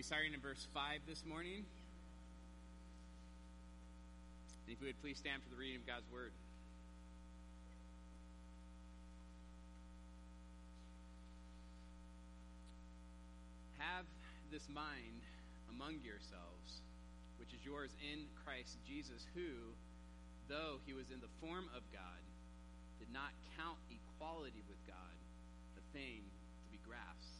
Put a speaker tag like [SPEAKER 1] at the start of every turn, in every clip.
[SPEAKER 1] be starting in verse 5 this morning. And if we would please stand for the reading of God's word. Have this mind among yourselves, which is yours in Christ Jesus, who, though he was in the form of God, did not count equality with God a thing to be grasped,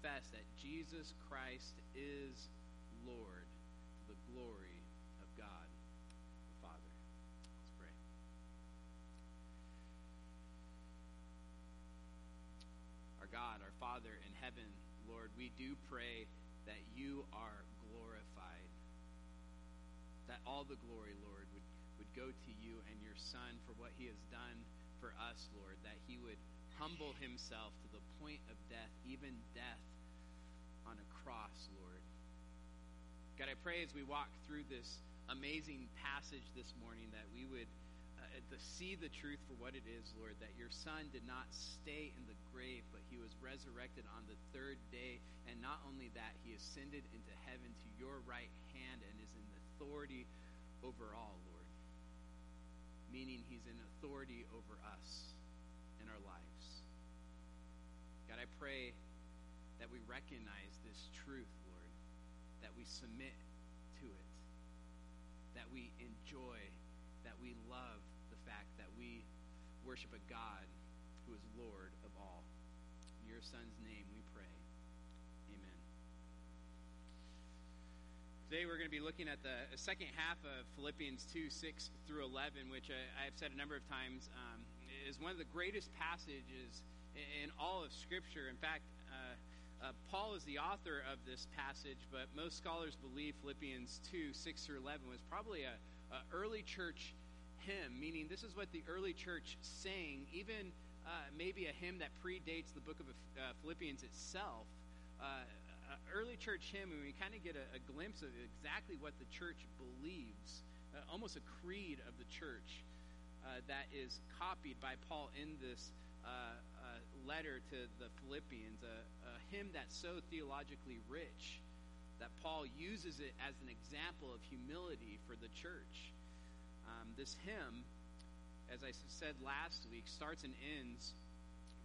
[SPEAKER 1] confess that Jesus Christ is Lord to the glory of God the Father. Let's pray. Our God, our Father in heaven, Lord, we do pray that you are glorified. That all the glory, Lord, would, would go to you and your Son for what he has done for us, Lord. That he would humble himself to the point of death, even death on a cross, Lord. God, I pray as we walk through this amazing passage this morning that we would uh, to see the truth for what it is, Lord, that your Son did not stay in the grave, but he was resurrected on the third day. And not only that, he ascended into heaven to your right hand and is in authority over all, Lord. Meaning he's in authority over us in our lives. God, I pray that we recognize this truth, Lord, that we submit to it, that we enjoy, that we love the fact that we worship a God who is Lord of all. In your Son's name we pray. Amen. Today we're going to be looking at the second half of Philippians 2 6 through 11, which I, have said a number of times um, is one of the greatest passages in all of Scripture. In fact, uh, uh, Paul is the author of this passage, but most scholars believe Philippians 2 6 through 11 was probably a, a early church hymn, meaning this is what the early church sang, even uh, maybe a hymn that predates the book of uh, Philippians itself. Uh, early church hymn, and we kind of get a, a, glimpse of exactly what the church believes, uh, almost a creed of the church that is copied by Paul in this uh, letter to the Philippians, a, a hymn that's so theologically rich that Paul uses it as an example of humility for the church. Um, this hymn, as I said last week, starts and ends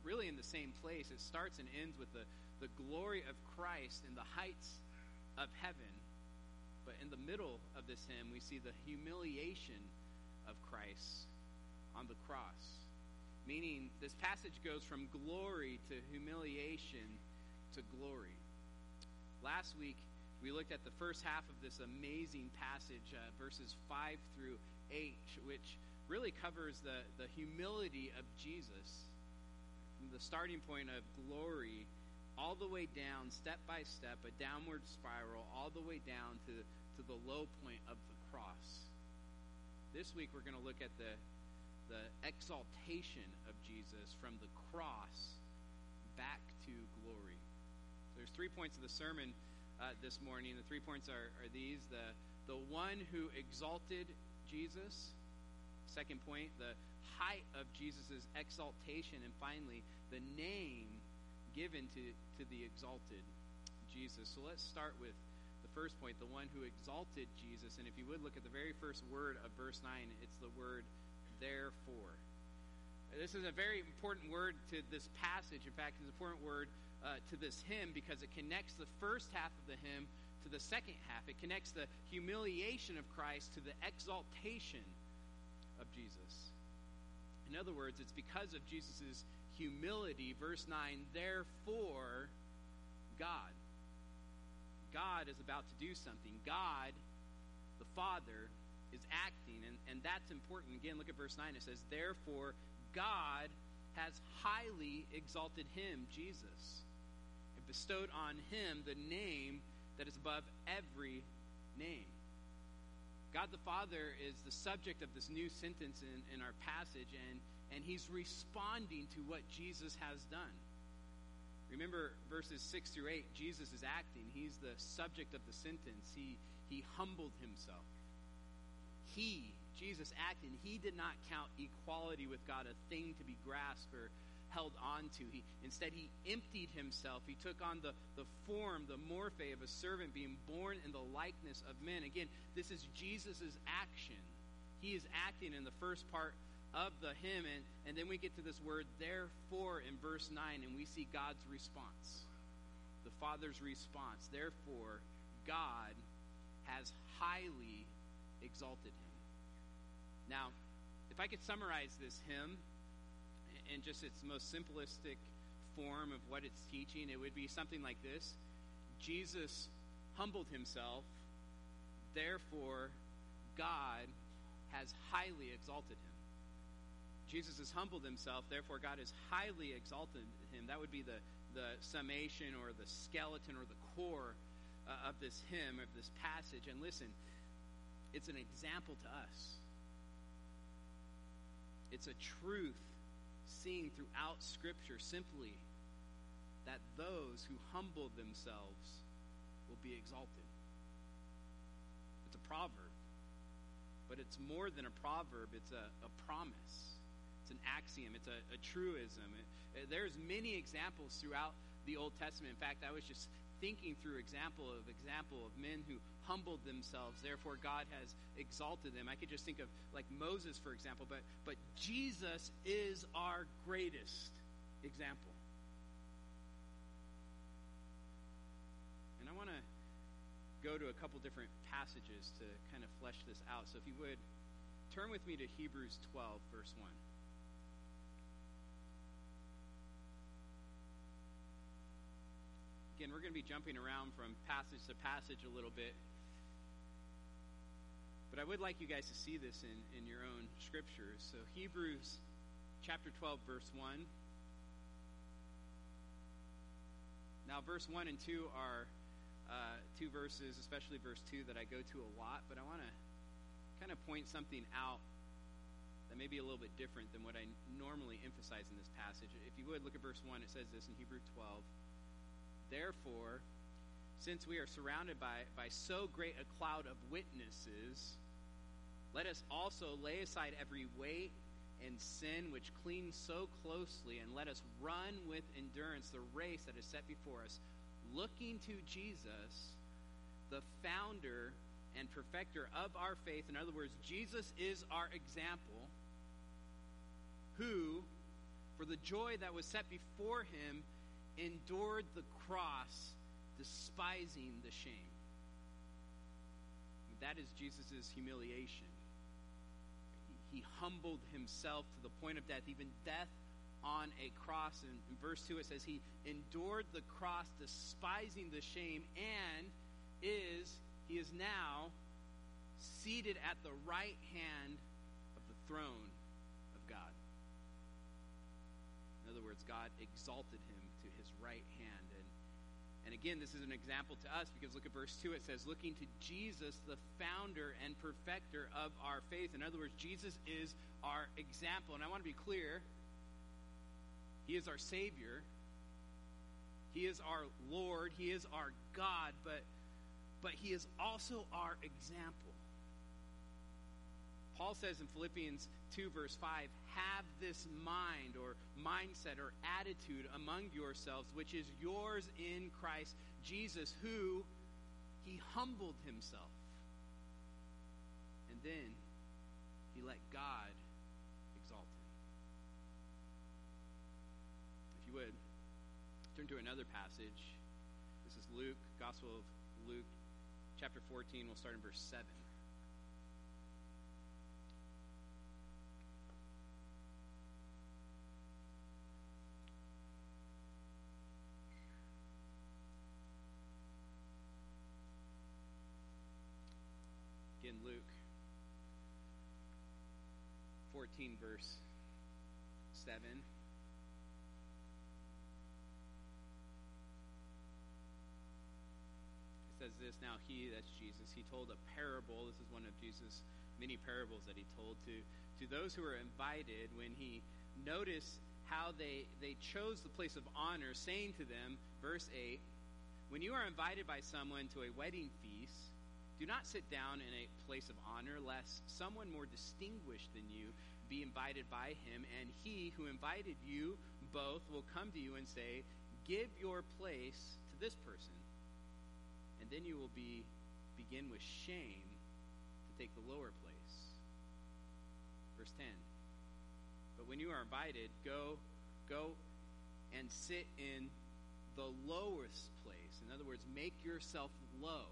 [SPEAKER 1] really in the same place. It starts and ends with the, the glory of Christ in the heights of heaven. But in the middle of this hymn, we see the humiliation of Christ on the cross. Meaning, this passage goes from glory to humiliation to glory. Last week, we looked at the first half of this amazing passage, uh, verses 5 through 8, which really covers the, the humility of Jesus the starting point of glory all the way down, step by step, a downward spiral, all the way down to, to the low point of the cross. This week, we're going to look at the the exaltation of Jesus from the cross back to glory. So there's three points of the sermon uh, this morning. The three points are, are these the, the one who exalted Jesus. Second point, the height of Jesus' exaltation. And finally, the name given to, to the exalted Jesus. So let's start with the first point, the one who exalted Jesus. And if you would look at the very first word of verse 9, it's the word therefore. This is a very important word to this passage. In fact, it's an important word uh, to this hymn because it connects the first half of the hymn to the second half. It connects the humiliation of Christ to the exaltation of Jesus. In other words, it's because of Jesus' humility, verse 9, therefore, God. God is about to do something. God, the Father, is acting, and, and that's important. Again, look at verse 9. It says, Therefore, God has highly exalted him, Jesus, and bestowed on him the name that is above every name. God the Father is the subject of this new sentence in, in our passage, and, and he's responding to what Jesus has done. Remember verses 6 through 8, Jesus is acting. He's the subject of the sentence. He, he humbled himself. He, Jesus acting, he did not count equality with God a thing to be grasped or held on to. He, instead, he emptied himself. He took on the, the form, the morphe of a servant, being born in the likeness of men. Again, this is Jesus' action. He is acting in the first part of the hymn, and, and then we get to this word, therefore, in verse 9, and we see God's response. The Father's response. Therefore, God has highly exalted him. Now, if I could summarize this hymn in just its most simplistic form of what it's teaching, it would be something like this Jesus humbled himself, therefore, God has highly exalted him. Jesus has humbled himself, therefore God has highly exalted him. That would be the, the summation or the skeleton or the core uh, of this hymn, of this passage. And listen, it's an example to us. It's a truth seen throughout Scripture simply that those who humble themselves will be exalted. It's a proverb, but it's more than a proverb, it's a, a promise. It's an axiom. It's a, a truism. It, there's many examples throughout the Old Testament. In fact, I was just thinking through example of example of men who humbled themselves. Therefore, God has exalted them. I could just think of like Moses, for example. But but Jesus is our greatest example. And I want to go to a couple different passages to kind of flesh this out. So if you would turn with me to Hebrews 12, verse 1. Again, we're going to be jumping around from passage to passage a little bit. But I would like you guys to see this in, in your own scriptures. So, Hebrews chapter 12, verse 1. Now, verse 1 and 2 are uh, two verses, especially verse 2, that I go to a lot, but I want to kind of point something out that may be a little bit different than what I normally emphasize in this passage. If you would, look at verse 1. It says this in Hebrew 12. Therefore, since we are surrounded by, by so great a cloud of witnesses, let us also lay aside every weight and sin which clings so closely, and let us run with endurance the race that is set before us, looking to Jesus, the founder and perfecter of our faith. In other words, Jesus is our example, who, for the joy that was set before him, endured the cross, despising the shame. That is Jesus' humiliation. He, humbled himself to the point of death, even death on a cross. And in verse 2 it says, He endured the cross, despising the shame, and is he is now seated at the right hand of the throne of God. In other words, God exalted him to his right hand. And, again, this is an example to us because look at verse 2. It says, looking to Jesus, the founder and perfecter of our faith. In other words, Jesus is our example. And I want to be clear He is our Savior, He is our Lord, He is our God, but, but He is also our example. Paul says in Philippians 2, verse 5, have this mind or mindset or attitude among yourselves, which is yours in Christ Jesus, who he humbled himself. And then he let God exalt him. If you would, turn to another passage. This is Luke, Gospel of Luke, chapter 14. We'll start in verse 7. in Luke 14, verse 7. It says this Now he, that's Jesus, he told a parable. This is one of Jesus' many parables that he told to, to those who were invited when he noticed how they, they chose the place of honor, saying to them, verse 8, When you are invited by someone to a wedding feast, do not sit down in a place of honor, lest someone more distinguished than you be invited by him, and he who invited you both will come to you and say, Give your place to this person. And then you will be begin with shame to take the lower place. Verse 10. But when you are invited, go go and sit in the lowest place. In other words, make yourself low.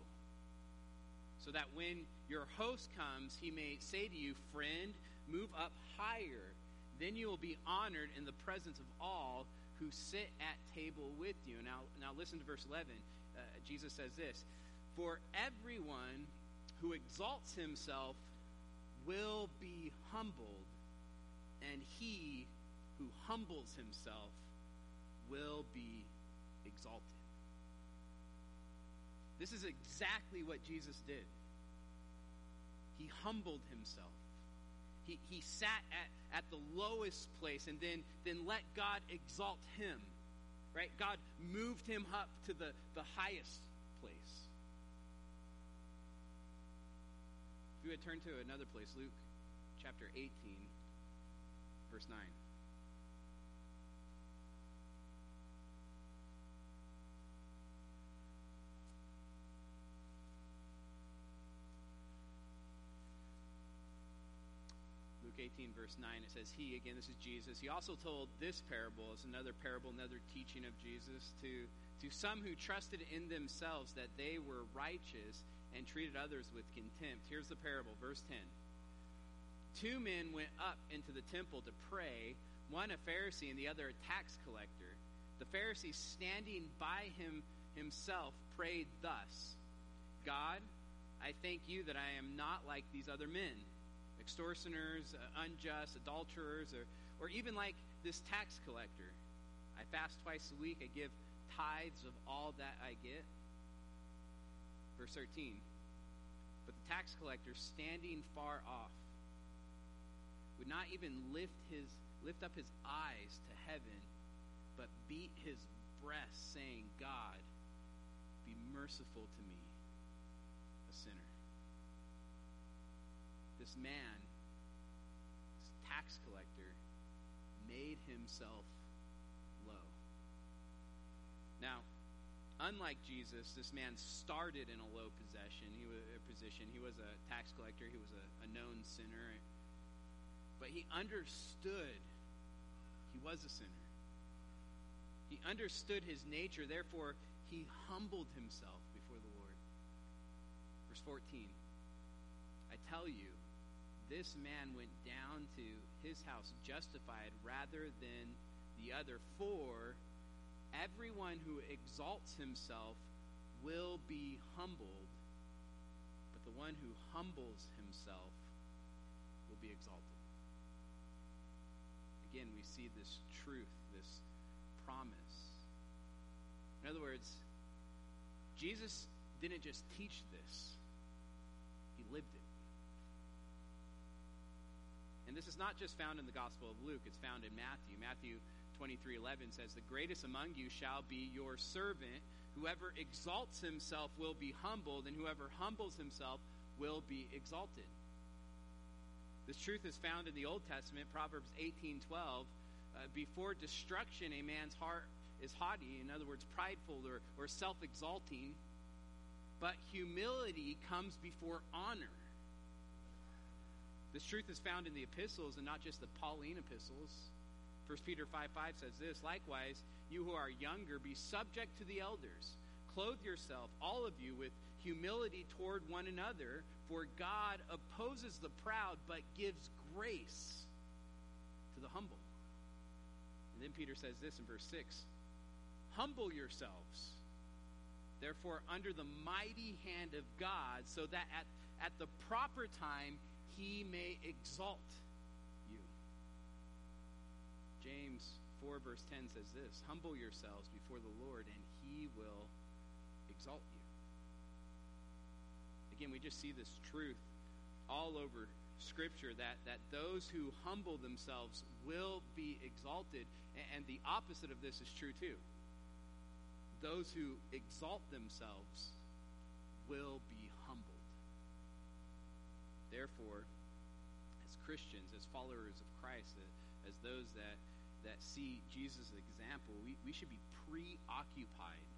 [SPEAKER 1] So that when your host comes, he may say to you, Friend, move up higher. Then you will be honored in the presence of all who sit at table with you. Now, now listen to verse 11. Uh, Jesus says this For everyone who exalts himself will be humbled, and he who humbles himself will be exalted. This is exactly what Jesus did. He humbled himself. He, he sat at, at the lowest place and then, then let God exalt him. Right? God moved him up to the, the highest place. If you would turn to another place, Luke chapter 18, verse 9. Luke 18, verse 9, it says, He, again, this is Jesus, he also told this parable, it's another parable, another teaching of Jesus, to, to some who trusted in themselves that they were righteous and treated others with contempt. Here's the parable, verse 10. Two men went up into the temple to pray, one a Pharisee and the other a tax collector. The Pharisee, standing by him himself, prayed thus God, I thank you that I am not like these other men extortioners, uh, unjust, adulterers, or, or even like this tax collector. I fast twice a week, I give tithes of all that I get. Verse 13. But the tax collector, standing far off, would not even lift his lift up his eyes to heaven, but beat his breast, saying, God, be merciful to me, a sinner this man, this tax collector, made himself low. Now, unlike Jesus, this man started in a low possession. He was a uh, position. He was a tax collector. He was a, a known sinner. But he understood he was a sinner. He understood his nature. Therefore, he humbled himself before the Lord. Verse 14. I tell you, this man went down to his house justified rather than the other. For everyone who exalts himself will be humbled, but the one who humbles himself will be exalted. Again, we see this truth, this promise. In other words, Jesus didn't just teach this, he lived it. And this is not just found in the Gospel of Luke, it's found in Matthew. Matthew 23 11 says, The greatest among you shall be your servant. Whoever exalts himself will be humbled, and whoever humbles himself will be exalted. This truth is found in the Old Testament, Proverbs 18 12. Uh, before destruction, a man's heart is haughty, in other words, prideful or, or self exalting, but humility comes before honor. This truth is found in the epistles and not just the Pauline epistles. 1 Peter 5 5 says this Likewise, you who are younger, be subject to the elders. Clothe yourself, all of you, with humility toward one another, for God opposes the proud but gives grace to the humble. And then Peter says this in verse 6 Humble yourselves, therefore, under the mighty hand of God, so that at, at the proper time he may exalt you. James 4, verse 10 says this Humble yourselves before the Lord, and he will exalt you. again, we just see this truth all over Scripture that, that those who humble themselves will be exalted. And the opposite of this is true too. Those who exalt themselves will. Therefore, as Christians, as followers of Christ, as those that, that see Jesus' example, we, we should be preoccupied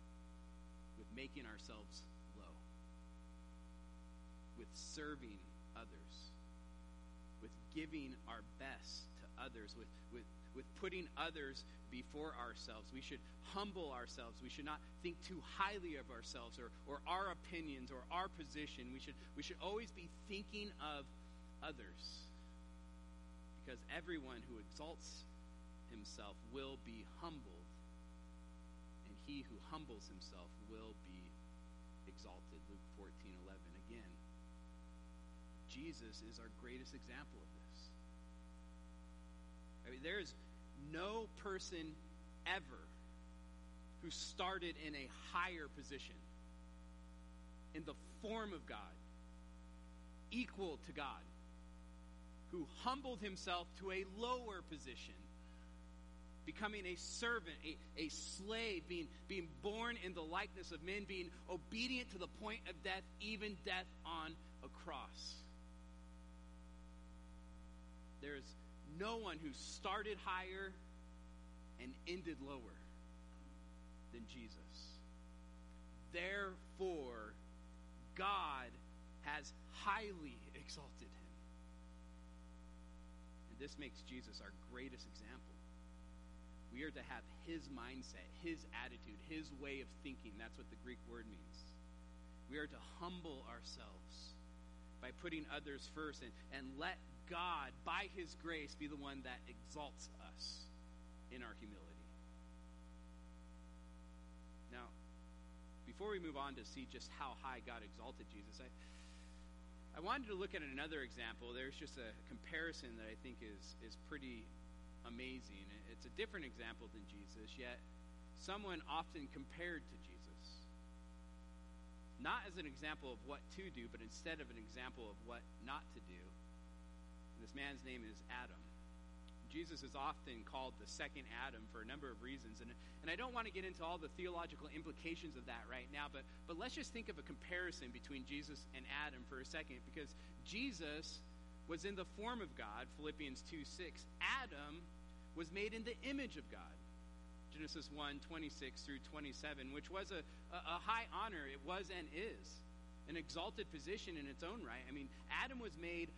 [SPEAKER 1] with making ourselves low, with serving others, with giving our best to others, with, with, with putting others before ourselves. We should humble ourselves. We should not think too highly of ourselves or, or our opinions or our position. We should, we should always be thinking of others. Because everyone who exalts himself will be humbled, and he who humbles himself will be exalted. Luke 14 11. Again, Jesus is our greatest example of this. I mean, there is no person ever who started in a higher position, in the form of God, equal to God, who humbled himself to a lower position, becoming a servant, a, a slave, being, being born in the likeness of men, being obedient to the point of death, even death on a cross. There is no one who started higher and ended lower than Jesus. Therefore, God has highly exalted him. And this makes Jesus our greatest example. We are to have his mindset, his attitude, his way of thinking. That's what the Greek word means. We are to humble ourselves by putting others first and, and let God, by his grace, be the one that exalts us in our humility. Now, before we move on to see just how high God exalted Jesus, I, I wanted to look at another example. There's just a comparison that I think is, is pretty amazing. It's a different example than Jesus, yet someone often compared to Jesus. Not as an example of what to do, but instead of an example of what not to do. This man's name is Adam. Jesus is often called the second Adam for a number of reasons. And, and I don't want to get into all the theological implications of that right now, but, but let's just think of a comparison between Jesus and Adam for a second, because Jesus was in the form of God, Philippians 2 6. Adam was made in the image of God. Genesis 1 26 through 27, which was a, a, high honor. It was and is an exalted position in its own right. I mean, Adam was made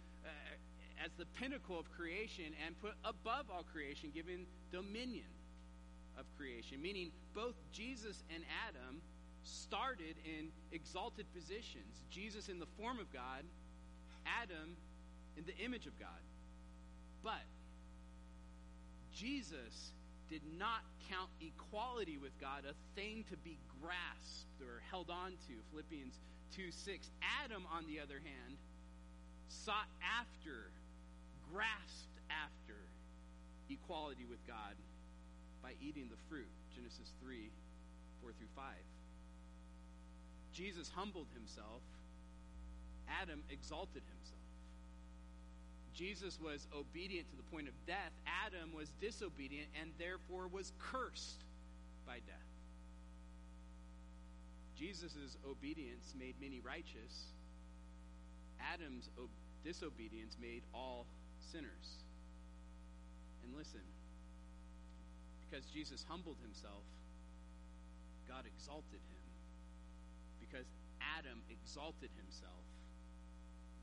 [SPEAKER 1] as the pinnacle of creation and put above all creation, given dominion of creation. Meaning both Jesus and Adam started in exalted positions. Jesus in the form of God, Adam in the image of God. But Jesus did not count equality with God a thing to be grasped or held on to. Philippians 2 6. Adam, on the other hand, sought after grasped after equality with God by eating the fruit. Genesis 3 4 through 5. Jesus humbled himself, Adam exalted himself. Jesus was obedient to the point of death. Adam was disobedient and therefore was cursed by death. Jesus' obedience made many righteous. Adam's disobedience made all sinners. And listen, because Jesus humbled himself, God exalted him. Because Adam exalted himself,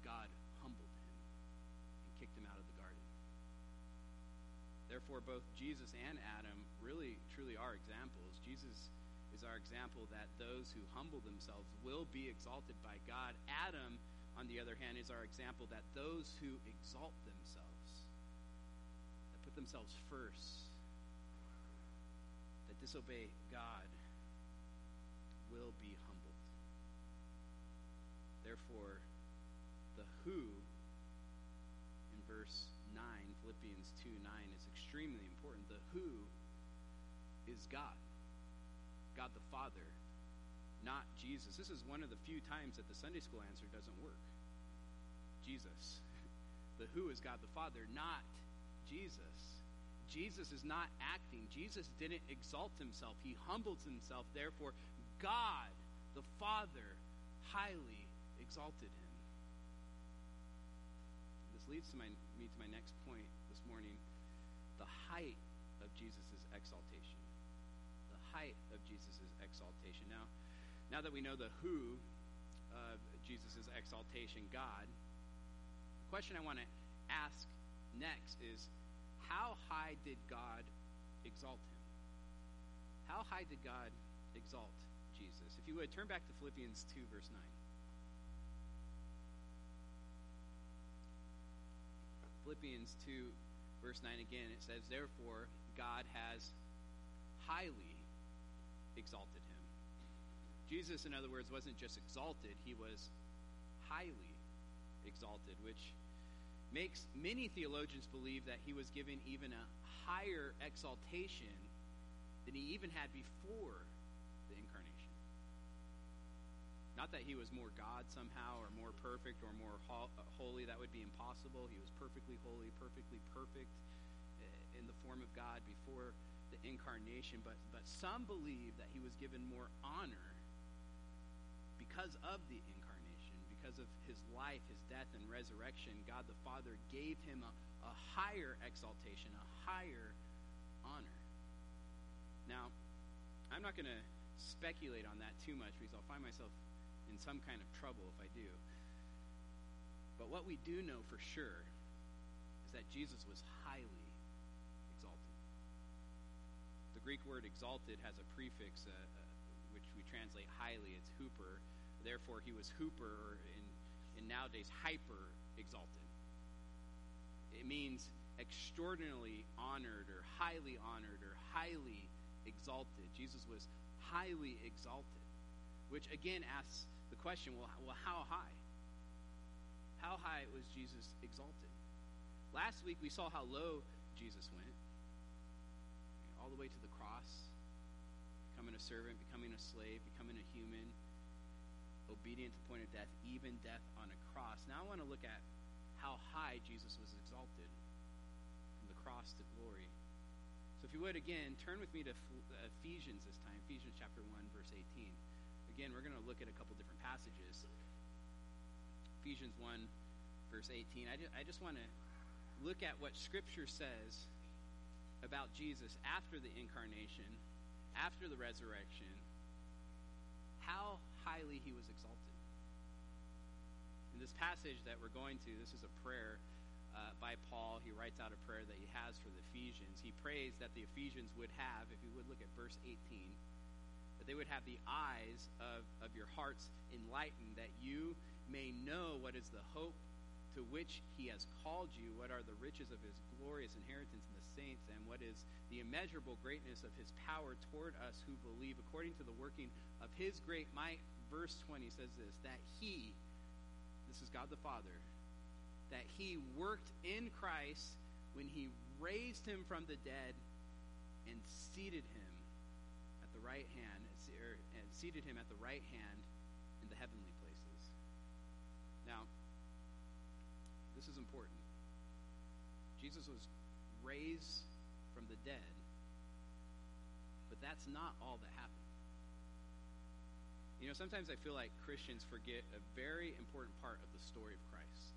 [SPEAKER 1] God humbled him and kicked him out of the garden. Therefore, both Jesus and Adam really, truly are examples. Jesus is our example that those who humble themselves will be exalted by God. Adam on the other hand, is our example that those who exalt themselves, that put themselves first, that disobey God, will be humbled. Therefore, the who in verse 9, Philippians 2 9, is extremely important. The who is God, God the Father, not Jesus. This is one of the few times that the Sunday school answer doesn't work. Jesus. The who is God the Father, not Jesus. Jesus is not acting. Jesus didn't exalt himself. He humbled himself. Therefore, God the Father highly exalted him. This leads to my, me to my next point this morning the height of Jesus' exaltation. The height of Jesus' exaltation. Now, now that we know the who of Jesus' exaltation, God, the question I want to ask next is how high did God exalt him? How high did God exalt Jesus? If you would, turn back to Philippians 2, verse 9. Philippians 2, verse 9 again, it says, Therefore, God has highly exalted. Jesus, in other words, wasn't just exalted, he was highly exalted, which makes many theologians believe that he was given even a higher exaltation than he even had before the incarnation. Not that he was more God somehow, or more perfect, or more ho- holy. That would be impossible. He was perfectly holy, perfectly perfect eh, in the form of God before the incarnation. But, but some believe that he was given more honor because of the incarnation, because of his life, his death, and resurrection. God the Father gave him a, a higher exaltation, a higher honor. Now, I'm not going to speculate on that too much because I'll find myself in some kind of trouble if I do. But what we do know for sure is that Jesus was highly exalted. The Greek word exalted has a prefix, uh, uh, which we translate highly. It's huper. Therefore, he was huper, or in, in nowadays, hyper exalted. It means extraordinarily honored, or highly honored, or highly exalted. Jesus was highly exalted, which again asks the question well, well how high? How high was Jesus exalted? Last week we saw how low Jesus went, all the way to the cross, becoming a servant, becoming a slave, becoming a human, obedient to the point of death, even death on a cross. Now I want to look at how high Jesus was exalted from the cross to glory. So if you would, again, turn with me to Ephesians this time, Ephesians chapter 1, verse 18. Again, we're going to look at a couple different passages. Ephesians 1, verse 18. I just, I just want to look at what Scripture says about Jesus after the incarnation, after the resurrection, how highly he was exalted. In this passage that we're going to, this is a prayer uh, by Paul. He writes out a prayer that he has for the Ephesians. He prays that the Ephesians would have, if you would look at verse 18, that they would have the eyes of, of your hearts enlightened, that you may know what is the hope to which he has called you, what are the riches of his glorious inheritance in the saints, and what is the immeasurable greatness of his power toward us who believe, according to the working of his great might. Verse 20 says this that he, this is God the Father, that he worked in Christ when he raised him from the dead and seated him at the right hand, er, and seated him at the right hand in the heavenly places. Now, this is important. Jesus was raised from the dead, but that's not all that happened. You know, sometimes I feel like Christians forget a very important part of the story of Christ.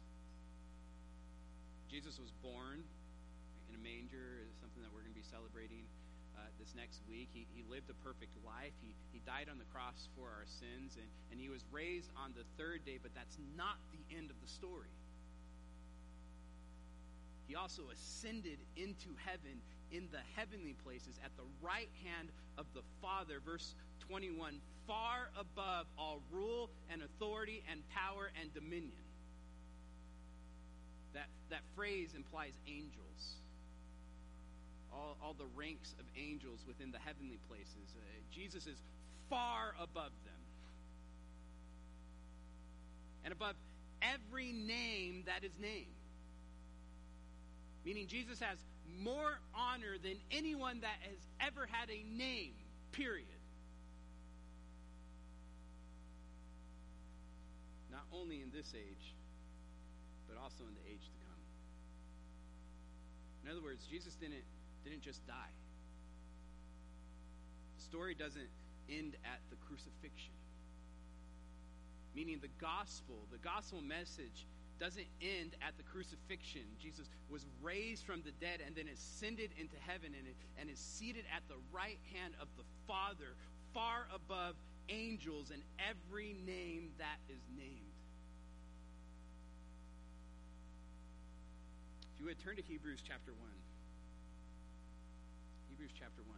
[SPEAKER 1] Jesus was born in a manger, is something that we're going to be celebrating uh, this next week. He, he lived a perfect life. He, he died on the cross for our sins, and, and he was raised on the third day, but that's not the end of the story. He also ascended into heaven in the heavenly places at the right hand of the Father. Verse 21 far above all rule and authority and power and dominion. That, that phrase implies angels. All, all the ranks of angels within the heavenly places. Uh, Jesus is far above them. And above every name that is named. Meaning Jesus has more honor than anyone that has ever had a name, period. not only in this age, but also in the age to come. In other words, Jesus didn't, didn't just die. The story doesn't end at the crucifixion. Meaning the gospel, the gospel message doesn't end at the crucifixion. Jesus was raised from the dead and then ascended into heaven and, and is seated at the right hand of the Father, far above angels and every name that is named. If you would turn to Hebrews chapter 1. Hebrews chapter 1.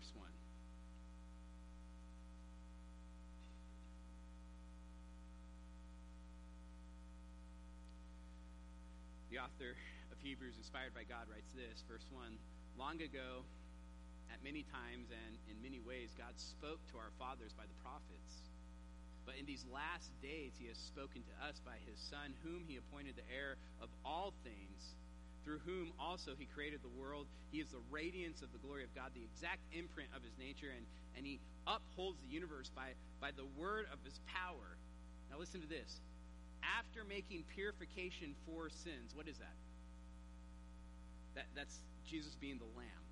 [SPEAKER 1] Verse 1. The author of Hebrews, inspired by God, writes this, verse 1 Long ago, at many times and in many ways, God spoke to our fathers by the prophets. But in these last days, he has spoken to us by his Son, whom he appointed the heir of all things, through whom also he created the world. He is the radiance of the glory of God, the exact imprint of his nature, and, and he upholds the universe by, by the word of his power. Now, listen to this after making purification for sins. What is that? that that's Jesus being the lamb,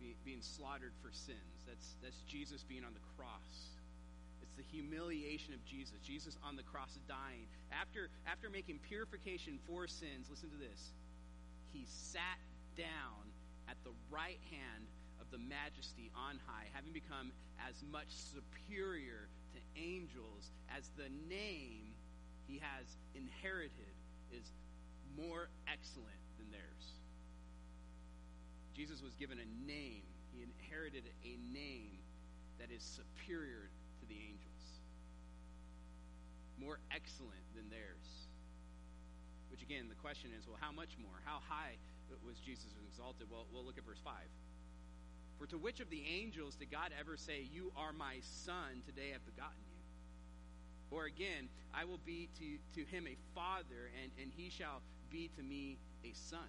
[SPEAKER 1] be, being slaughtered for sins. That's, that's Jesus being on the cross. It's the humiliation of Jesus, Jesus on the cross dying. After, after making purification for sins, listen to this. He sat down at the right hand of the majesty on high, having become as much superior to angels as the name he has inherited is more excellent than theirs. Jesus was given a name. He inherited a name that is superior to the angels, more excellent than theirs. Which, again, the question is well, how much more? How high was Jesus exalted? Well, we'll look at verse 5. For to which of the angels did God ever say, You are my son, today I've begotten you? Or again, I will be to, to him a father, and, and he shall be to me a son.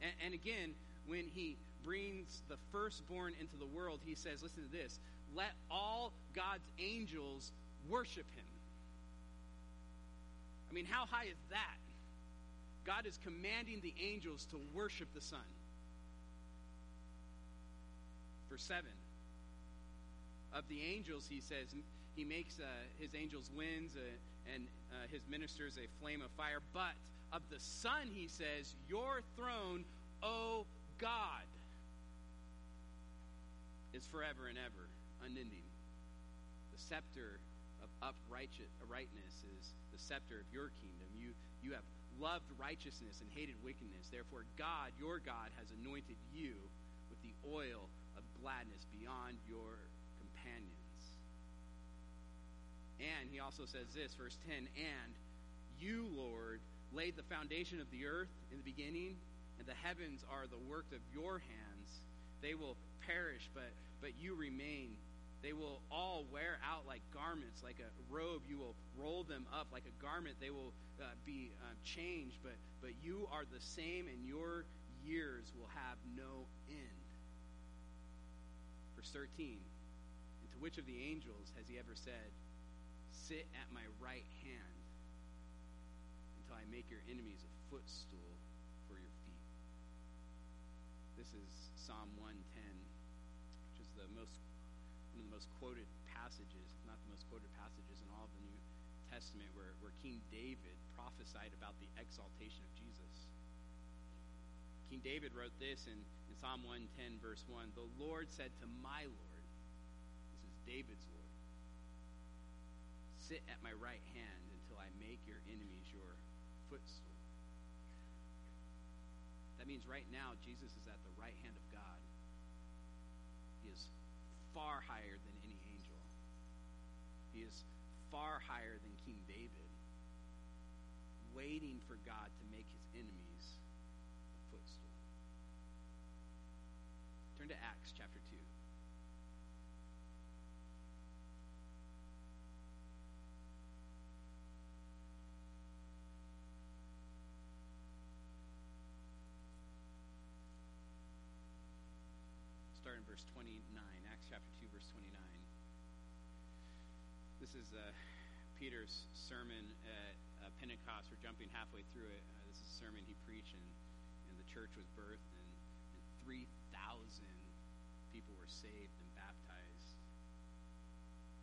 [SPEAKER 1] And, and again, when he brings the firstborn into the world, he says, listen to this let all God's angels worship him. I mean, how high is that? God is commanding the angels to worship the Son. Verse 7. Of the angels, he says, he makes uh, his angels winds uh, and uh, his ministers a flame of fire. But of the Son, he says, Your throne, O God, is forever and ever, unending. The scepter of uprightness is scepter of your kingdom. You, you have loved righteousness and hated wickedness. Therefore, God, your God, has anointed you with the oil of gladness beyond your companions. And he also says this, verse 10 And you, Lord, laid the foundation of the earth in the beginning, and the heavens are the work of your hands. They will perish, but, but you remain. They will all wear out like garments, like a robe. You will roll them up like a garment. They will uh, be uh, changed, but, but you are the same, and your years will have no end. Verse 13 And to which of the angels has he ever said, Sit at my right hand until I make your enemies a footstool for your feet. This is Psalm 110, which is the most most quoted passages, not the most quoted passages in all of the New Testament, where, where King David prophesied about the exaltation of Jesus. King David wrote this in, in Psalm 110, verse 1 The Lord said to my Lord, this is David's Lord sit at my right hand until I make your enemies your footstool. That means right now, Jesus is at the right hand of God. He is far higher than any angel. He is far higher than King David, waiting for God to make his enemies a footstool. Turn to Acts chapter 2. Start in verse 29. This is uh, Peter's sermon at uh, Pentecost. We're jumping halfway through it. Uh, this is a sermon he preached, and, and the church was birthed, and, and 3,000 people were saved and baptized.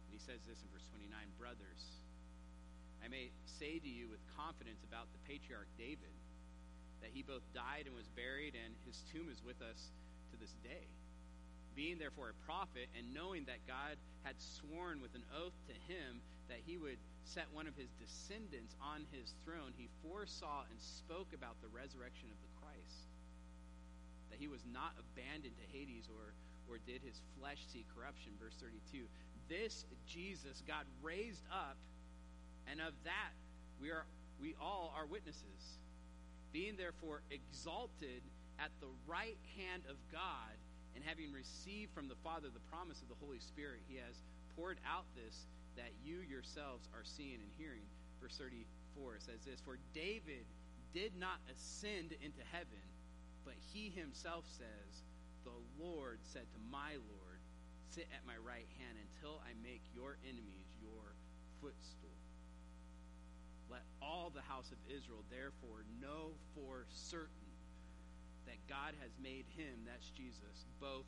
[SPEAKER 1] And he says this in verse 29 Brothers, I may say to you with confidence about the patriarch David that he both died and was buried, and his tomb is with us to this day. Being therefore a prophet, and knowing that God had sworn with an oath to him that he would set one of his descendants on his throne, he foresaw and spoke about the resurrection of the Christ. That he was not abandoned to Hades or, or did his flesh see corruption. Verse 32. This Jesus God raised up and of that we are we all are witnesses. Being therefore exalted at the right hand of God, and having received from the Father the promise of the Holy Spirit, he has poured out this that you yourselves are seeing and hearing. Verse 34 says this For David did not ascend into heaven, but he himself says, The Lord said to my Lord, Sit at my right hand until I make your enemies your footstool. Let all the house of Israel therefore know for certain that God has made him, that's Jesus, both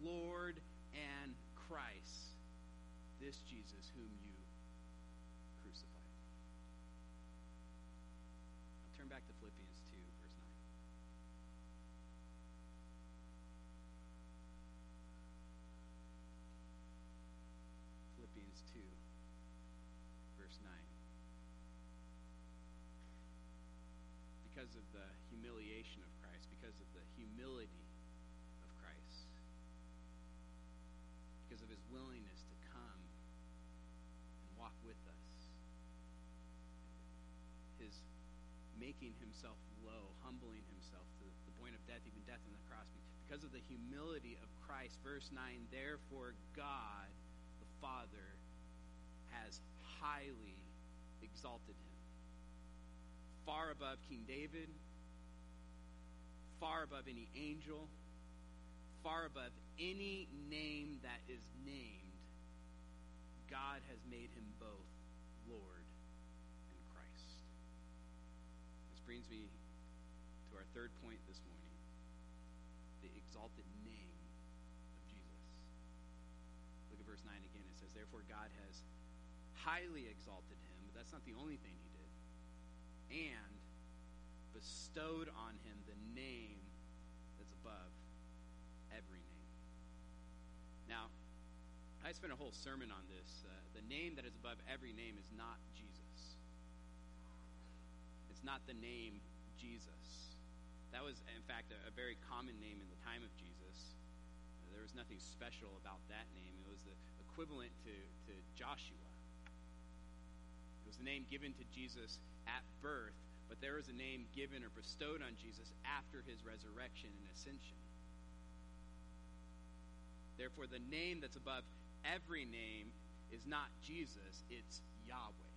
[SPEAKER 1] Lord and Christ, this Jesus whom you crucified. I'll turn back to Philippians 2, verse 9. Philippians 2, verse 9. because of the humiliation of Christ, because of the humility of Christ, because of his willingness to come and walk with us, his making himself low, humbling himself to the point of death, even death on the cross, because of the humility of Christ. Verse 9, therefore God, the Father, has highly exalted him far above King David, far above any angel, far above any name that is named. God has made him both Lord and Christ. This brings me to our third point this morning the exalted name of Jesus. Look at verse 9 again. It says, Therefore, God has highly exalted him, but that's not the only thing he and bestowed on him the name that's above every name. Now, I spent a whole sermon on this. Uh, the name that is above every name is not Jesus. It's not the name Jesus. That was, in fact, a, a very common name in the time of Jesus. Uh, there was nothing special about that name. It was the equivalent to, to Joshua. It was the name given to Jesus at birth, but there is a name given or bestowed on Jesus after his resurrection and ascension. Therefore, the name that's above every name is not Jesus, it's Yahweh.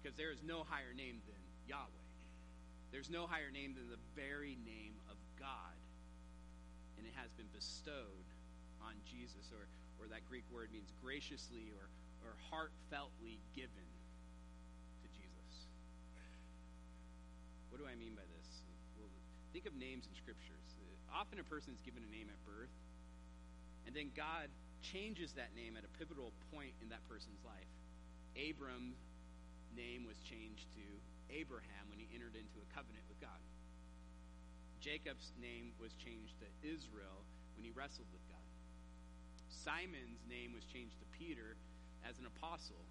[SPEAKER 1] Because there is no higher name than Yahweh. There's no higher name than the very name of God. And it has been bestowed on Jesus, or, or that Greek word means graciously or, or heartfeltly given What do I mean by this? Well, think of names in scriptures. Often a person is given a name at birth, and then God changes that name at a pivotal point in that person's life. Abram's name was changed to Abraham when he entered into a covenant with God. Jacob's name was changed to Israel when he wrestled with God. Simon's name was changed to Peter as an apostle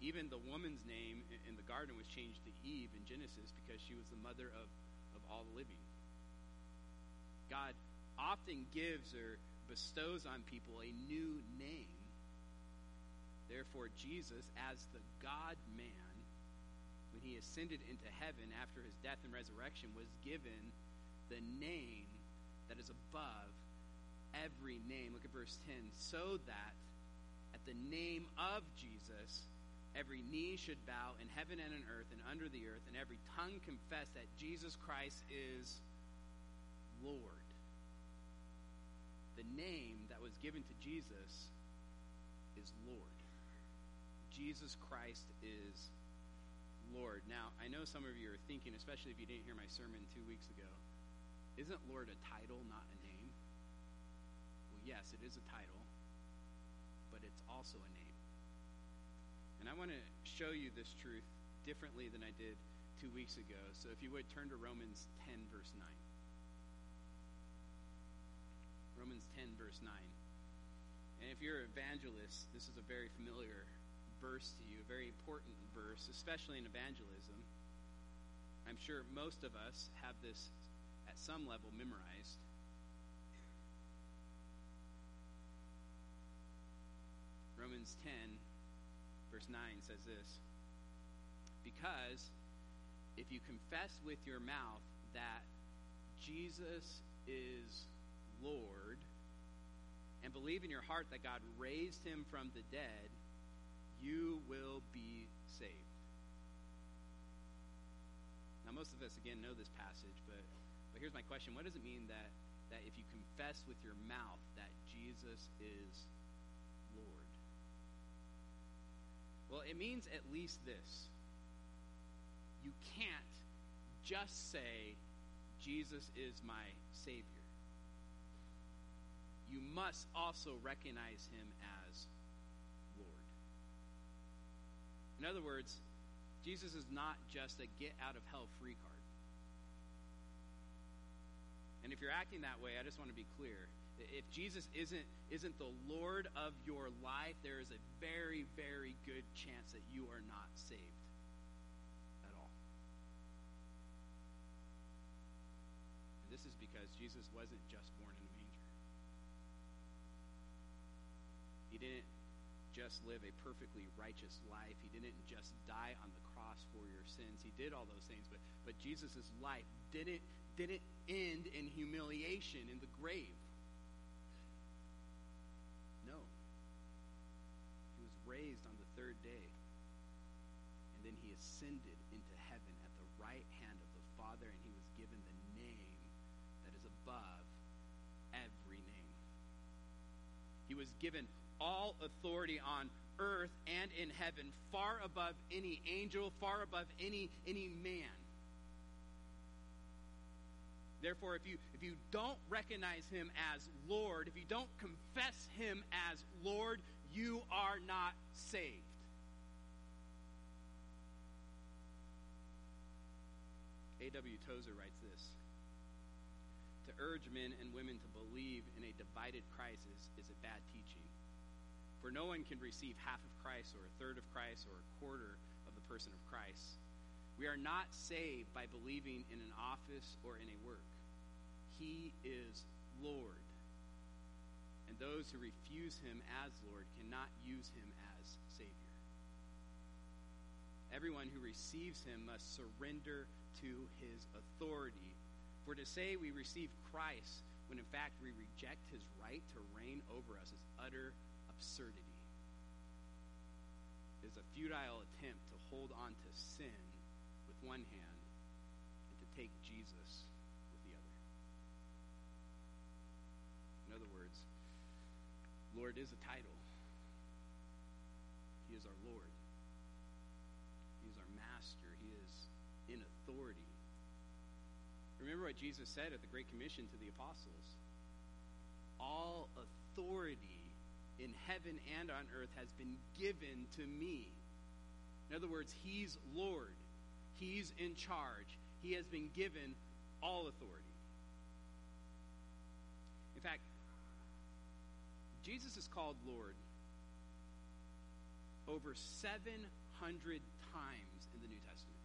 [SPEAKER 1] even the woman's name in the garden was changed to Eve in Genesis because she was the mother of, of all the living. God often gives or bestows on people a new name. Therefore, Jesus, as the God man, when he ascended into heaven after his death and resurrection, was given the name that is above every name. Look at verse 10. So that at the name of Jesus, every knee should bow in heaven and in earth and under the earth, and every tongue confess that Jesus Christ is Lord. The name that was given to Jesus is Lord. Jesus Christ is Lord. Now, I know some of you are thinking, especially if you didn't hear my sermon two weeks ago, isn't Lord a title, not a name? Well, yes, it is a title, but it's also a name. And I want to show you this truth differently than I did two weeks ago. So if you would turn to Romans 10, verse 9. Romans 10, verse 9. And if you're an evangelist, this is a very familiar verse to you, a very important verse, especially in evangelism. I'm sure most of us have this at some level memorized. Romans 10, verse 9 says this Because if you confess with your mouth that Jesus is Lord, and believe in your heart that God raised him from the dead, you will be saved. Now, most of us, again, know this passage, but, but here's my question What does it mean that, that if you confess with your mouth that Jesus is Lord? Well, it means at least this you can't just say, Jesus is my Savior. You must also recognize him as Lord. In other words, Jesus is not just a get out of hell free card. And if you're acting that way, I just want to be clear. If Jesus isn't, isn't the Lord of your life, there is a very, very good chance that you are not saved at all. And this is because Jesus wasn't just born in a manger. He didn't just live a perfectly righteous life. He didn't just die on the cross for your sins. He did all those things, but but Jesus' life didn't didn't end in humiliation in the grave. No. He was raised on the third day. And then he ascended into heaven at the right hand of the Father, and he was given the name that is above every name. He was given all authority on earth and in heaven, far above any angel, far above any, any man. Therefore, if you, if you don't recognize him as Lord, if you don't confess him as Lord, you are not saved. A.W. Tozer writes this To urge men and women to believe in a divided Christ is, is a bad teaching. For no one can receive half of Christ or a third of Christ or a quarter of the person of Christ. We are not saved by believing in an office or in a work. He is Lord. And those who refuse him as Lord cannot use him as Savior. Everyone who receives him must surrender to his authority. For to say we receive Christ when in fact we reject his right to reign over us is utter absurdity. It is a futile attempt to hold on to sin one hand and to take Jesus with the other. In other words, Lord is a title. He is our Lord. He is our master. He is in authority. Remember what Jesus said at the Great Commission to the apostles All authority in heaven and on earth has been given to me. In other words, He's Lord, He's in charge, He has been given all authority. In fact, Jesus is called Lord over 700 times in the New Testament.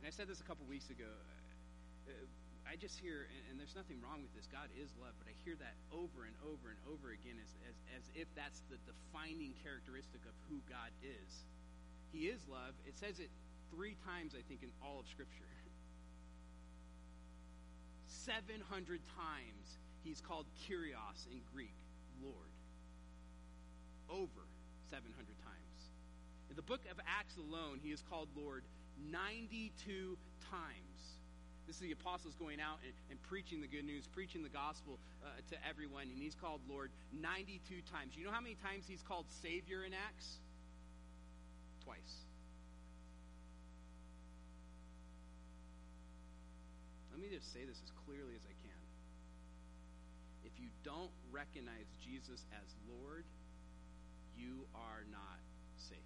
[SPEAKER 1] And I said this a couple weeks ago. Uh, I just hear, and, there's nothing wrong with this, God is love, but I hear that over and over and over again as, as, as if that's the defining characteristic of who God is. He is love. It says it three times, I think, in all of Scripture. 700 times he's called Kyrios in Greek, Lord. Over 700 times. In the book of Acts alone, he is called Lord 92 times. This is the apostles going out and, and preaching the good news, preaching the gospel uh, to everyone, and he's called Lord 92 times. You know how many times he's called Savior in Acts? Twice. Let me just say this as clearly as I can. If you don't recognize Jesus as Lord, you are not saved.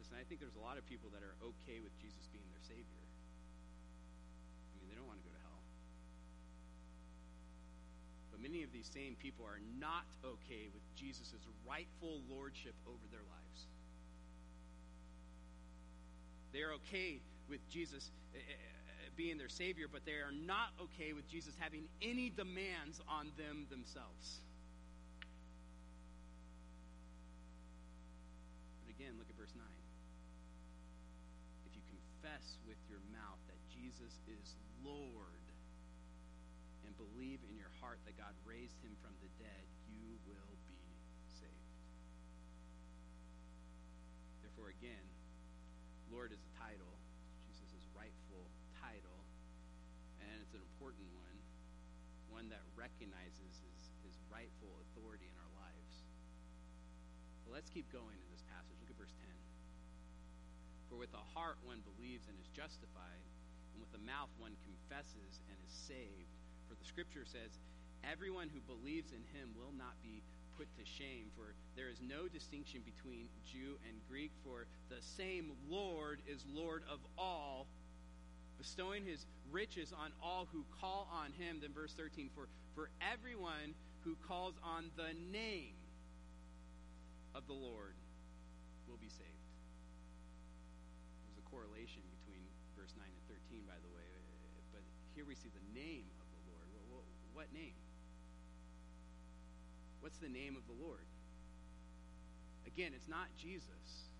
[SPEAKER 1] Listen, I think there's a lot of people that are okay with Jesus being their Savior. I mean, they don't want to go to hell. But many of these same people are not okay with Jesus' rightful lordship over their lives. They are okay with Jesus uh, being their Savior, but they are not okay with Jesus having any demands on them themselves. But again, look at verse 9. If you confess with your mouth that Jesus is Lord believe in your heart that God raised him from the dead, you will be saved. Therefore, again, Lord is a title, Jesus' is rightful title, and it's an important one, one that recognizes his, his rightful authority in our lives. But let's keep going in this passage. Look at verse 10. For with the heart one believes and is justified, and with the mouth one confesses and is saved. For the scripture says, Everyone who believes in him will not be put to shame, for there is no distinction between Jew and Greek, for the same Lord is Lord of all, bestowing his riches on all who call on him. Then verse 13, for, for everyone who calls on the name of the Lord will be saved. There's a correlation between verse 9 and 13, by the way, but here we see the name. What name? What's the name of the Lord? Again, it's not Jesus.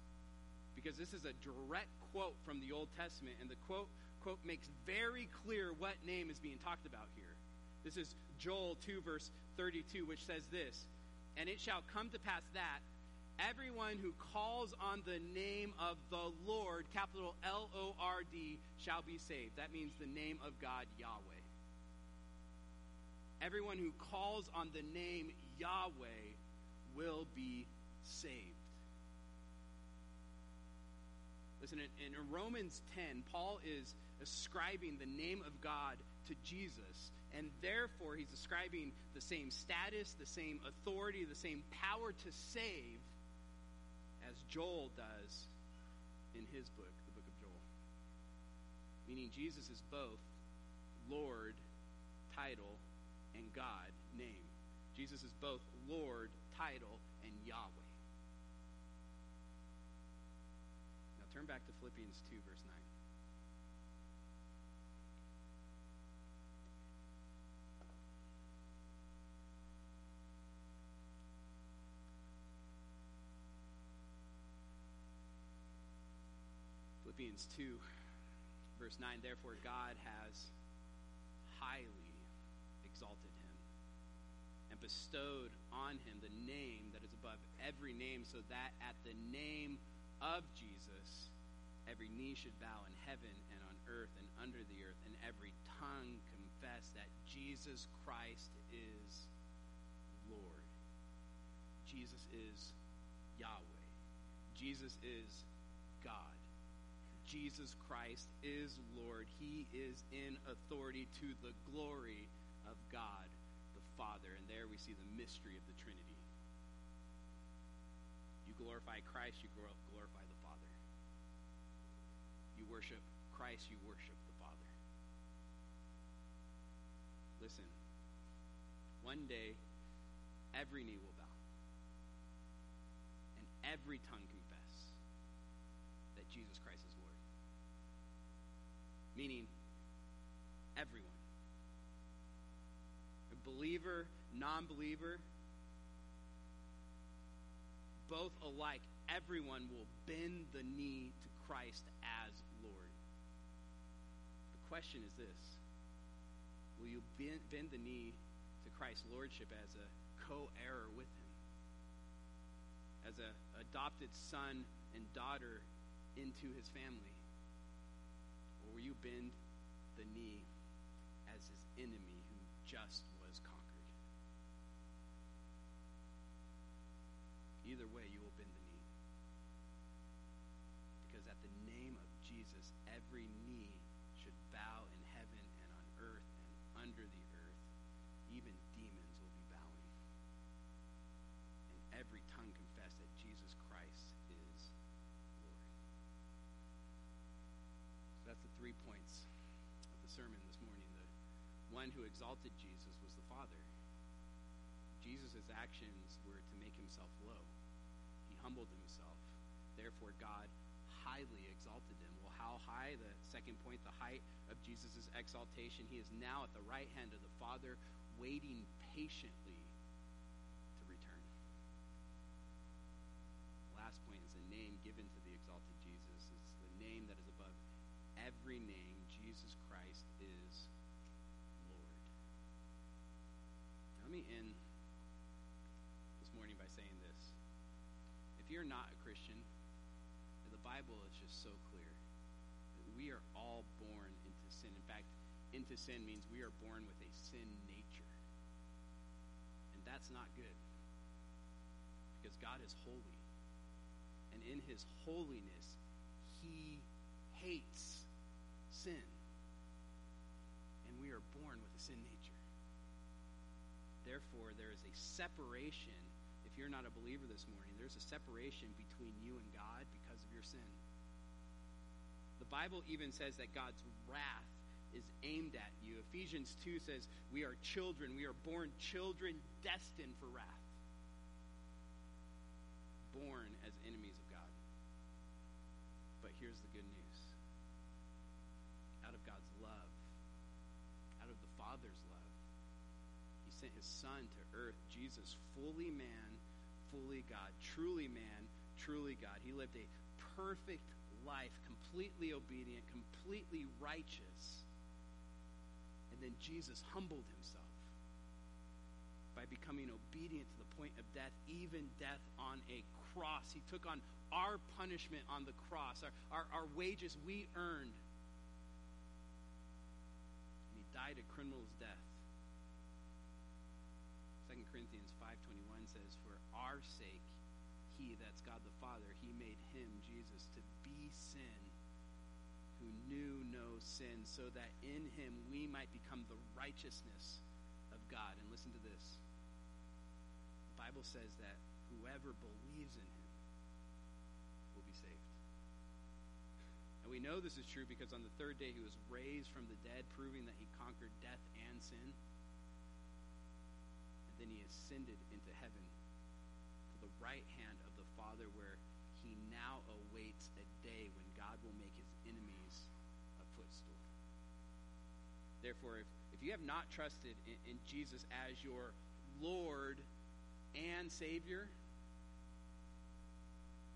[SPEAKER 1] Because this is a direct quote from the Old Testament, and the quote, quote makes very clear what name is being talked about here. This is Joel 2, verse 32, which says this And it shall come to pass that everyone who calls on the name of the Lord, capital L O R D, shall be saved. That means the name of God, Yahweh. Everyone who calls on the name Yahweh will be saved. Listen, in, in, Romans 10, Paul is ascribing the name of God to Jesus, and therefore he's ascribing the same status, the same authority, the same power to save as Joel does in his book, the book of Joel. Meaning Jesus is both Lord, title, and God, name. Jesus is both Lord, title, and Yahweh. Now turn back to Philippians 2, verse 9. Philippians 2, verse 9. Therefore, God has highly exalted him and bestowed on him the name that is above every name, so that at the name of Jesus every knee should bow in heaven and on earth and under the earth, and every tongue confess that Jesus Christ is Lord. Jesus is Yahweh. Jesus is God. Jesus Christ is Lord. He is in authority to the glory of God the Father. And there we see the mystery of the Trinity. You glorify Christ, you glorify the Father. You worship Christ, you worship the Father. Listen, one day, every knee will bow, and every tongue confess that Jesus Christ is Lord. Meaning, everyone. A believer, non believer, both alike, everyone will bend the knee to Christ as Lord. The question is this Will you bend, bend the knee to Christ's Lordship as a co heir with Him? As an adopted son and daughter into His family? Or will you bend the knee as his enemy who just was conquered? Either way, you will bend the knee. Because at the name of Jesus, every knee should bow in heaven and on earth and under the earth. Even demons will be bowing. And every tongue confess that Jesus Christ is Lord. So that's the three points of the sermon this morning. The one who exalted Jesus was the Father. Jesus' actions were to make himself low. Humbled himself. Therefore, God highly exalted him. Well, how high? The second point, the height of Jesus' exaltation. He is now at the right hand of the Father, waiting patiently to return. Last point is the name given to the exalted Jesus. It's the name that is above every name. Jesus Christ is Lord. Let me end this morning by saying this. If you're not a Christian, the Bible is just so clear. We are all born into sin. In fact, into sin means we are born with a sin nature. And that's not good. Because God is holy. And in his holiness, he hates sin. And we are born with a sin nature. Therefore, there is a separation. You're not a believer this morning, there's a separation between you and God because of your sin. The Bible even says that God's wrath is aimed at you. Ephesians 2 says, We are children. We are born children destined for wrath. Born as enemies of God. But here's the good news out of God's love, out of the Father's love, He sent His Son to earth, Jesus, fully man, fully God, truly man, truly God. He lived a perfect life, completely obedient, completely righteous. And then Jesus humbled himself by becoming obedient to the point of death, even death on a cross. He took on our punishment on the cross, our, our, our wages we earned. And he died a criminal's death. 2 Corinthians 5.21 says, For our sake, he, that's God the Father, he made him, Jesus, to be sin who knew no sin, so that in him we might become the righteousness of God. And listen to this. The Bible says that whoever believes in him will be saved. And we know this is true because on the third day he was raised from the dead, proving that he conquered death and sin. And then he ascended into heaven right hand of the Father, where he now awaits a day when God will make his enemies a footstool. Therefore, if, if you have not trusted in, in Jesus as your Lord and Savior,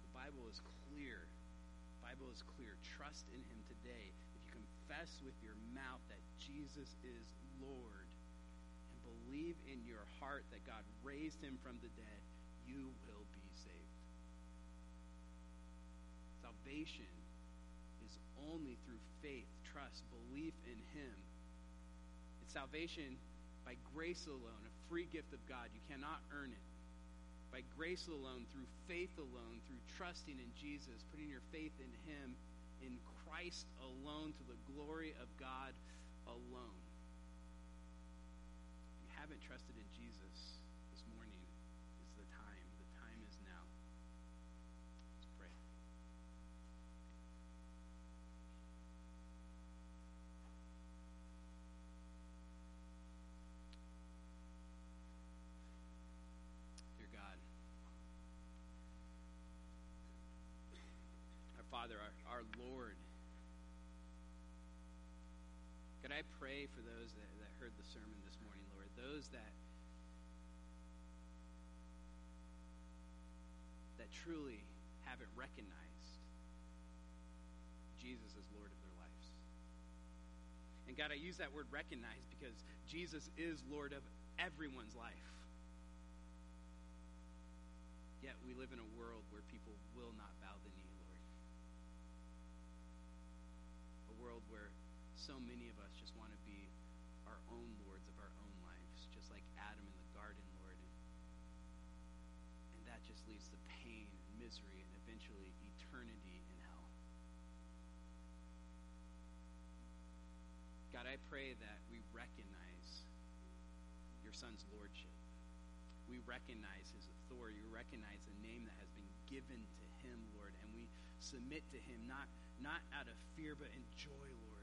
[SPEAKER 1] the Bible is clear. The Bible is clear. Trust in him today. If you confess with your mouth that Jesus is Lord and believe in your heart that God raised him from the dead, you will be saved. Salvation is only through faith, trust, belief in him. It's salvation by grace alone, a free gift of God. You cannot earn it. By grace alone, through faith alone, through trusting in Jesus, putting your faith in him, in Christ alone, to the glory of God alone. If you haven't trusted in Jesus this morning, is the time. The time is now. Let's pray. Dear God, our Father, our, Lord, could I pray for those that, that heard the sermon this morning, Lord? Those that that truly haven't recognized Jesus as Lord of their lives. And God, I use that word recognize because Jesus is Lord of everyone's life. Yet we live in a world where people will not bow the knee, Lord. A world where so many of us just want to be our own lords of our own lives, just like Adam in the garden, Lord. And, that just leads to pain and misery and eventually eternity in hell. God, I pray that we recognize your son's lordship. We recognize his authority. We recognize the name that has been given to him, Lord, and we submit to him not, not out of fear but in joy, Lord.